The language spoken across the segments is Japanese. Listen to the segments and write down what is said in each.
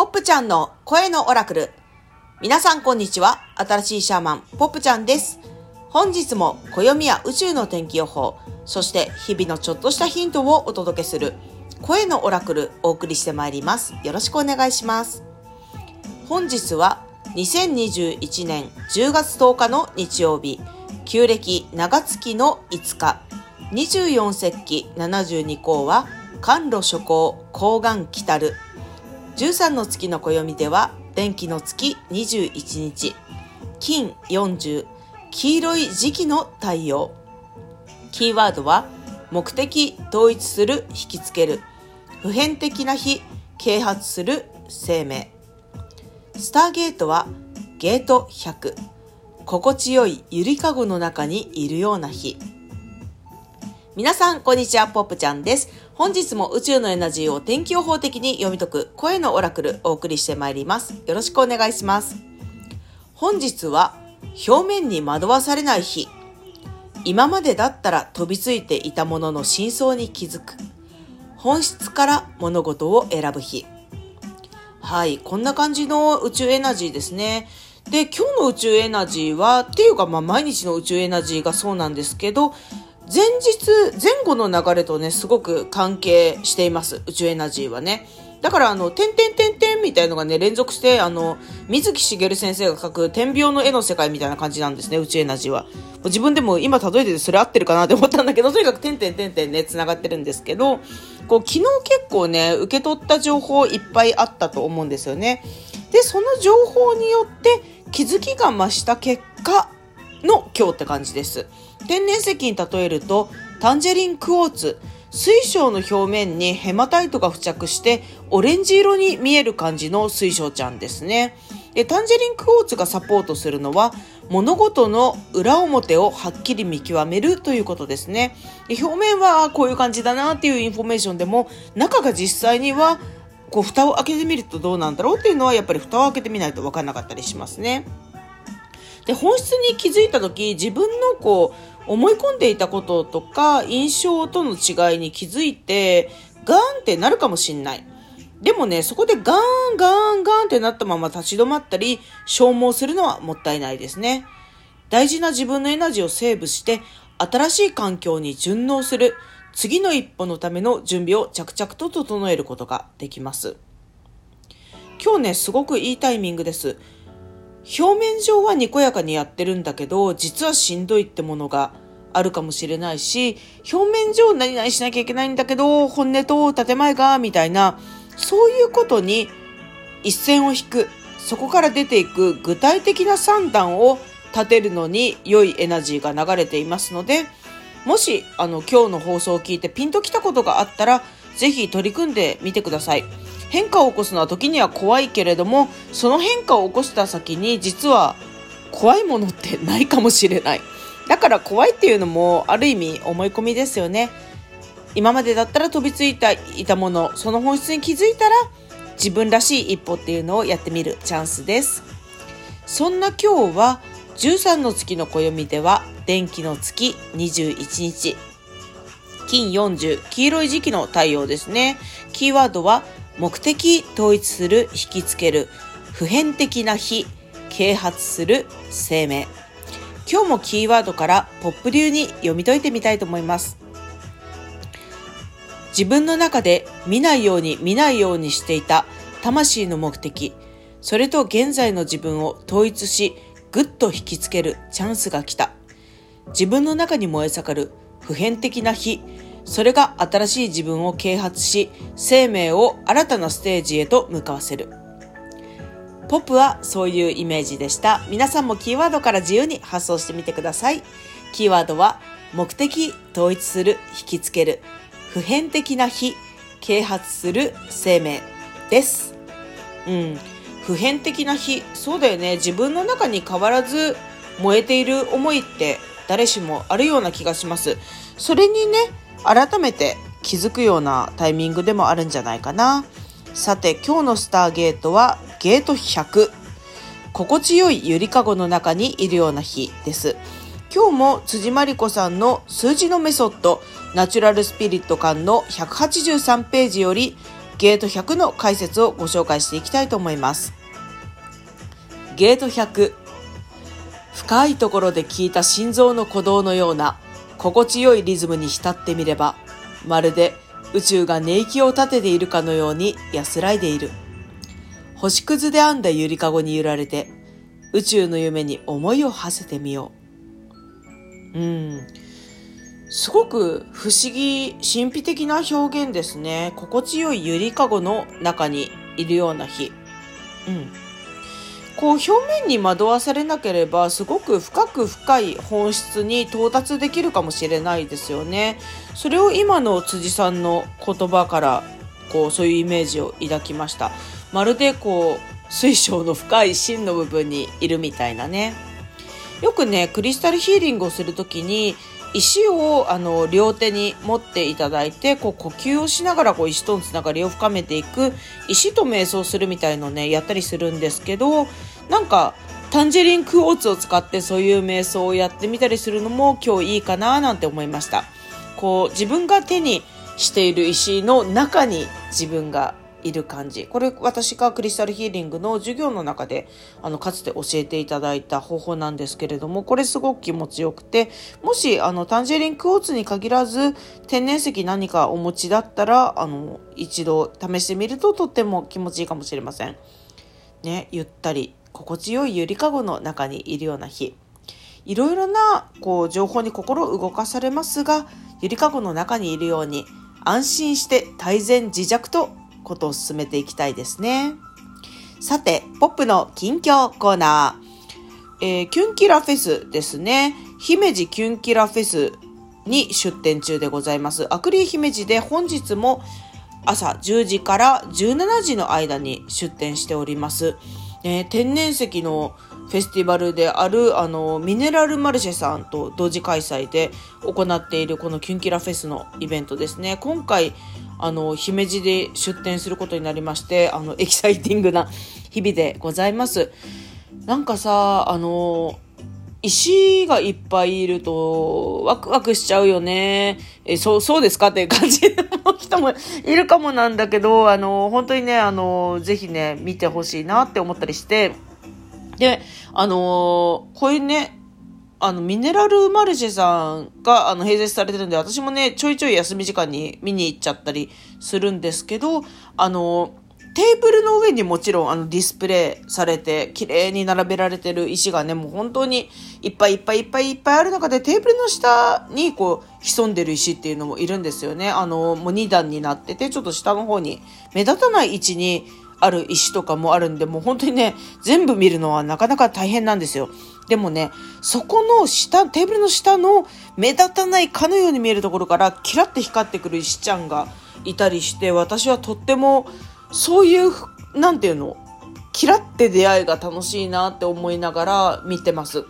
ポップちゃんの声のオラクル。皆さんこんにちは。新しいシャーマン、ポップちゃんです。本日も暦や宇宙の天気予報、そして日々のちょっとしたヒントをお届けする声のオラクルお送りしてまいります。よろしくお願いします。本日は2021年10月10日の日曜日、旧暦長月の5日、24節気72項は、寒露初行、高岩来たる。13の月の暦では、電気の月21日、金40、黄色い時期の太陽。キーワードは、目的、統一する、引きつける。普遍的な日、啓発する、生命。スターゲートは、ゲート100。心地よいゆりかごの中にいるような日。皆さん、こんにちは、ポップちゃんです。本日も宇宙のエナジーを天気予報的に読み解く声のオラクルお送りしてまいります。よろしくお願いします。本日は、表面に惑わされない日。今までだったら飛びついていたものの真相に気づく。本質から物事を選ぶ日。はい、こんな感じの宇宙エナジーですね。で、今日の宇宙エナジーは、っていうかまあ毎日の宇宙エナジーがそうなんですけど、前日、前後の流れとね、すごく関係しています。宇宙エナジーはね。だから、あの、点々点々みたいのがね、連続して、あの、水木しげる先生が描く天描の絵の世界みたいな感じなんですね、宇宙エナジーは。自分でも今例えててそれ合ってるかなって思ったんだけど、とにかく点々点々ね、繋がってるんですけど、こう、昨日結構ね、受け取った情報いっぱいあったと思うんですよね。で、その情報によって気づきが増した結果の今日って感じです。天然石に例えると、タンジェリンクォーツ、水晶の表面にヘマタイトが付着してオレンジ色に見える感じの水晶ちゃんですね。でタンジェリンクォーツがサポートするのは物事の裏表をはっきり見極めるということですね。で表面はこういう感じだなっていうインフォメーションでも中が実際にはこう蓋を開けてみるとどうなんだろうっていうのはやっぱり蓋を開けてみないと分からなかったりしますね。で本質に気づいた時自分のこう思い込んでいたこととか印象との違いに気づいてガーンってなるかもしんない。でもね、そこでガーンガーンガーンってなったまま立ち止まったり消耗するのはもったいないですね。大事な自分のエナジーをセーブして新しい環境に順応する次の一歩のための準備を着々と整えることができます。今日ね、すごくいいタイミングです。表面上はにこやかにやってるんだけど、実はしんどいってものがあるかもしれないし、表面上何々しなきゃいけないんだけど、本音と建前が、みたいな、そういうことに一線を引く、そこから出ていく具体的な算段を立てるのに良いエナジーが流れていますので、もし、あの、今日の放送を聞いてピンときたことがあったら、ぜひ取り組んでみてください。変化を起こすのは時には怖いけれどもその変化を起こした先に実は怖いものってないかもしれない。だから怖いっていうのもある意味思い込みですよね。今までだったら飛びついたいたものその本質に気づいたら自分らしい一歩っていうのをやってみるチャンスです。そんな今日は13の月の暦では電気の月21日。金40黄色い時期の太陽ですね。キーワードは目的統一する引きつける普遍的な非啓発する生命。今日もキーワードからポップ流に読み解いてみたいと思います。自分の中で見ないように見ないようにしていた魂の目的。それと現在の自分を統一しぐっと引きつけるチャンスが来た。自分の中に燃え盛る普遍的な非それが新しい自分を啓発し、生命を新たなステージへと向かわせる。ポップはそういうイメージでした。皆さんもキーワードから自由に発想してみてください。キーワードは、目的、統一する、引きつける、普遍的な非、啓発する生命です。うん。普遍的な非、そうだよね。自分の中に変わらず燃えている思いって誰しもあるような気がします。それにね、改めて気づくようなタイミングでもあるんじゃないかな。さて今日のスターゲートはゲート100。心地よいゆりかごの中にいるような日です。今日も辻真理子さんの数字のメソッドナチュラルスピリット館の183ページよりゲート100の解説をご紹介していきたいと思います。ゲート100深いところで聞いた心臓の鼓動のような心地よいリズムに浸ってみればまるで宇宙が寝息を立てているかのように安らいでいる。星屑で編んだゆりかごに揺られて宇宙の夢に思いを馳せてみよう。うん。すごく不思議、神秘的な表現ですね。心地よいゆりかごの中にいるような日。うん。こう表面に惑わされなければすごく深く深い本質に到達できるかもしれないですよね。それを今の辻さんの言葉からこうそういうイメージを抱きました。まるでこう水晶の深い芯の部分にいるみたいなね。よくね、クリスタルヒーリングをするときに石をあの両手に持っていただいてこう呼吸をしながらこう石とのつながりを深めていく石と瞑想するみたいのねやったりするんですけどなんかタンジェリンクォーツを使ってそういう瞑想をやってみたりするのも今日いいかななんて思いました。こう自分が手にしている石の中に自分がいる感じ。これ私がクリスタルヒーリングの授業の中であのかつて教えていただいた方法なんですけれども、これすごく気持ちよくて、もしあのタンジェリンクォーツに限らず天然石何かお持ちだったら、あの一度試してみるととっても気持ちいいかもしれません。ね、ゆったり心地よいゆりかごの中にいるような日。いろいろなこう情報に心を動かされますが、ゆりかごの中にいるように安心して泰然自若とことを進めていきたいですね。さて、ポップの近況コーナー。えー、キュンキラフェスですね。姫路キュンキラフェスに出店中でございます。アクリー姫路で本日も朝10時から17時の間に出店しております。えー、天然石のフェスティバルであるあのミネラルマルシェさんと同時開催で行っているこのキュンキラフェスのイベントですね。今回あの、姫路で出店することになりまして、あの、エキサイティングな日々でございます。なんかさ、あの、石がいっぱいいるとワクワクしちゃうよね。え、そう、そうですかっていう感じの人もいるかもなんだけど、あの、本当にね、あの、ぜひね、見てほしいなって思ったりして、で、あの、こういうね、あの、ミネラルマルシェさんが、あの、併設されてるんで、私もね、ちょいちょい休み時間に見に行っちゃったりするんですけど、あの、テーブルの上にもちろんあのディスプレイされて綺麗に並べられてる石がね、もう本当にいっぱいいっぱいいっぱいいっぱいある中でテーブルの下にこう潜んでる石っていうのもいるんですよね。あの、もう2段になってて、ちょっと下の方に目立たない位置にある石とかもあるんで、もう本当にね、全部見るのはなかなか大変なんですよ。でもね、そこの下、テーブルの下の目立たないかのように見えるところからキラッて光ってくる石ちゃんがいたりして、私はとってもそういう、なんていうの、キラって出会いが楽しいなって思いながら見てます。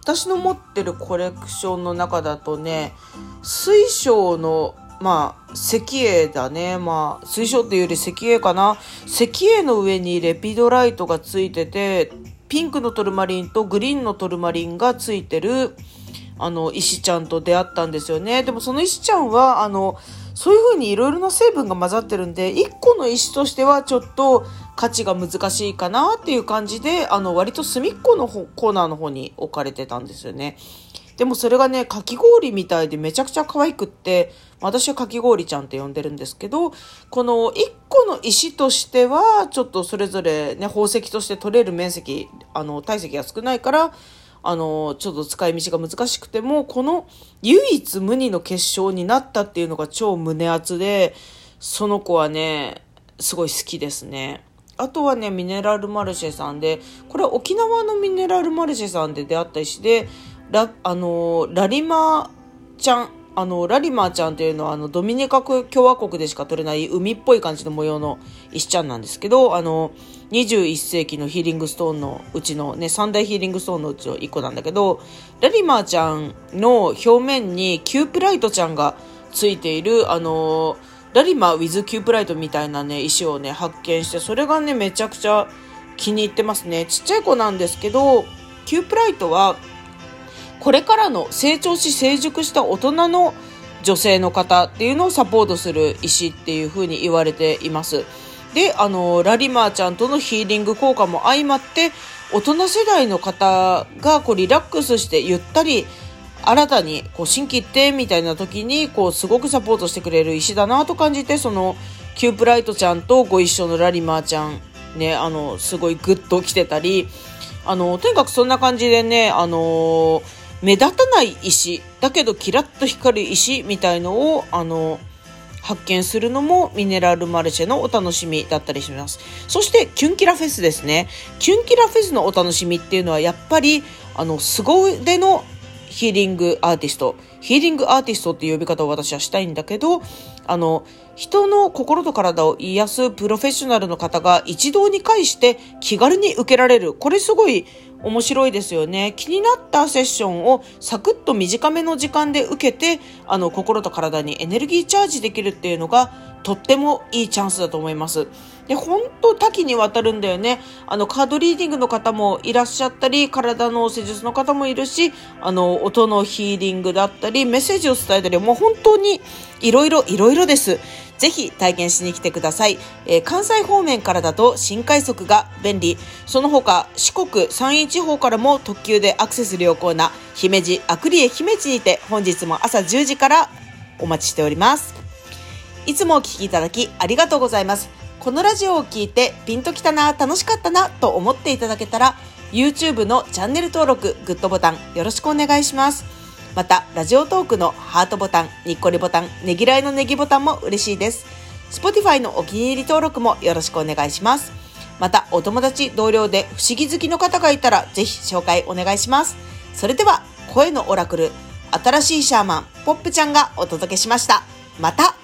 私の持ってるコレクションの中だとね、水晶のまあ、石英だね。まあ、水晶っていうより石英かな。石英の上にレピドライトがついてて、ピンクのトルマリンとグリーンのトルマリンがついてる、あの、石ちゃんと出会ったんですよね。でもその石ちゃんは、あの、そういう風にいろいろな成分が混ざってるんで、1個の石としてはちょっと価値が難しいかなっていう感じで、あの、割と隅っこのコーナーの方に置かれてたんですよね。でもそれがね、かき氷みたいでめちゃくちゃ可愛くって、私はかき氷ちゃんって呼んでるんですけど、この1個の石としては、ちょっとそれぞれね、宝石として取れる面積、あの、体積が少ないから、あの、ちょっと使い道が難しくても、この唯一無二の結晶になったっていうのが超胸熱で、その子はね、すごい好きですね。あとはね、ミネラルマルシェさんで、これは沖縄のミネラルマルシェさんで出会った石で、ラ、あの、ラリマちゃん、あの、ラリマーちゃんっていうのは、あの、ドミニカ共和国でしか取れない海っぽい感じの模様の石ちゃんなんですけど、あの、21世紀のヒーリングストーンのうちのね、三大ヒーリングストーンのうちの1個なんだけど、ラリマーちゃんの表面にキュープライトちゃんがついている、あの、ラリマー with キュープライトみたいなね、石をね、発見して、それがね、めちゃくちゃ気に入ってますね。ちっちゃい子なんですけど、キュープライトは、これからの成長し成熟した大人の女性の方っていうのをサポートする石っていう風に言われています。で、あの、ラリマーちゃんとのヒーリング効果も相まって、大人世代の方がこうリラックスしてゆったり新たにこう心機一転みたいな時にこうすごくサポートしてくれる石だなと感じてそのキュープライトちゃんとご一緒のラリマーちゃんねあのすごいグッと来てたりあのとにかくそんな感じでねあの目立たない石だけどキラッと光る石みたいのをあの発見するのもミネラルマルシェのお楽しみだったりします。そしてキュンキラフェスですね。キュンキラフェスのお楽しみっていうのはやっぱりあの凄腕のヒーリングアーティスト。ヒーリングアーティストっていう呼び方を私はしたいんだけど、あの、人の心と体を癒すプロフェッショナルの方が一堂に会して気軽に受けられる。これすごい面白いですよね。気になったセッションをサクッと短めの時間で受けて、あの、心と体にエネルギーチャージできるっていうのがとってもいいチャンスだと思います。で、本当多岐にわたるんだよね。あの、カードリーディングの方もいらっしゃったり、体の施術の方もいるし、あの、音のヒーリングだったり、メッセージを伝えたり、もう本当にいろいろいろいろです。ぜひ体験しに来てください。えー、関西方面からだと新快速が便利。その他、四国、山陰地方からも特急でアクセス良好な姫路、アクリエ姫路にて本日も朝10時からお待ちしております。いつもお聴きいただきありがとうございます。このラジオを聴いてピンときたな、楽しかったなと思っていただけたら、YouTube のチャンネル登録、グッドボタンよろしくお願いします。また、ラジオトークのハートボタン、にっこりボタン、ねぎらいのねぎボタンも嬉しいです。Spotify のお気に入り登録もよろしくお願いします。また、お友達、同僚で不思議好きの方がいたら、ぜひ紹介お願いします。それでは、声のオラクル、新しいシャーマン、ポップちゃんがお届けしました。また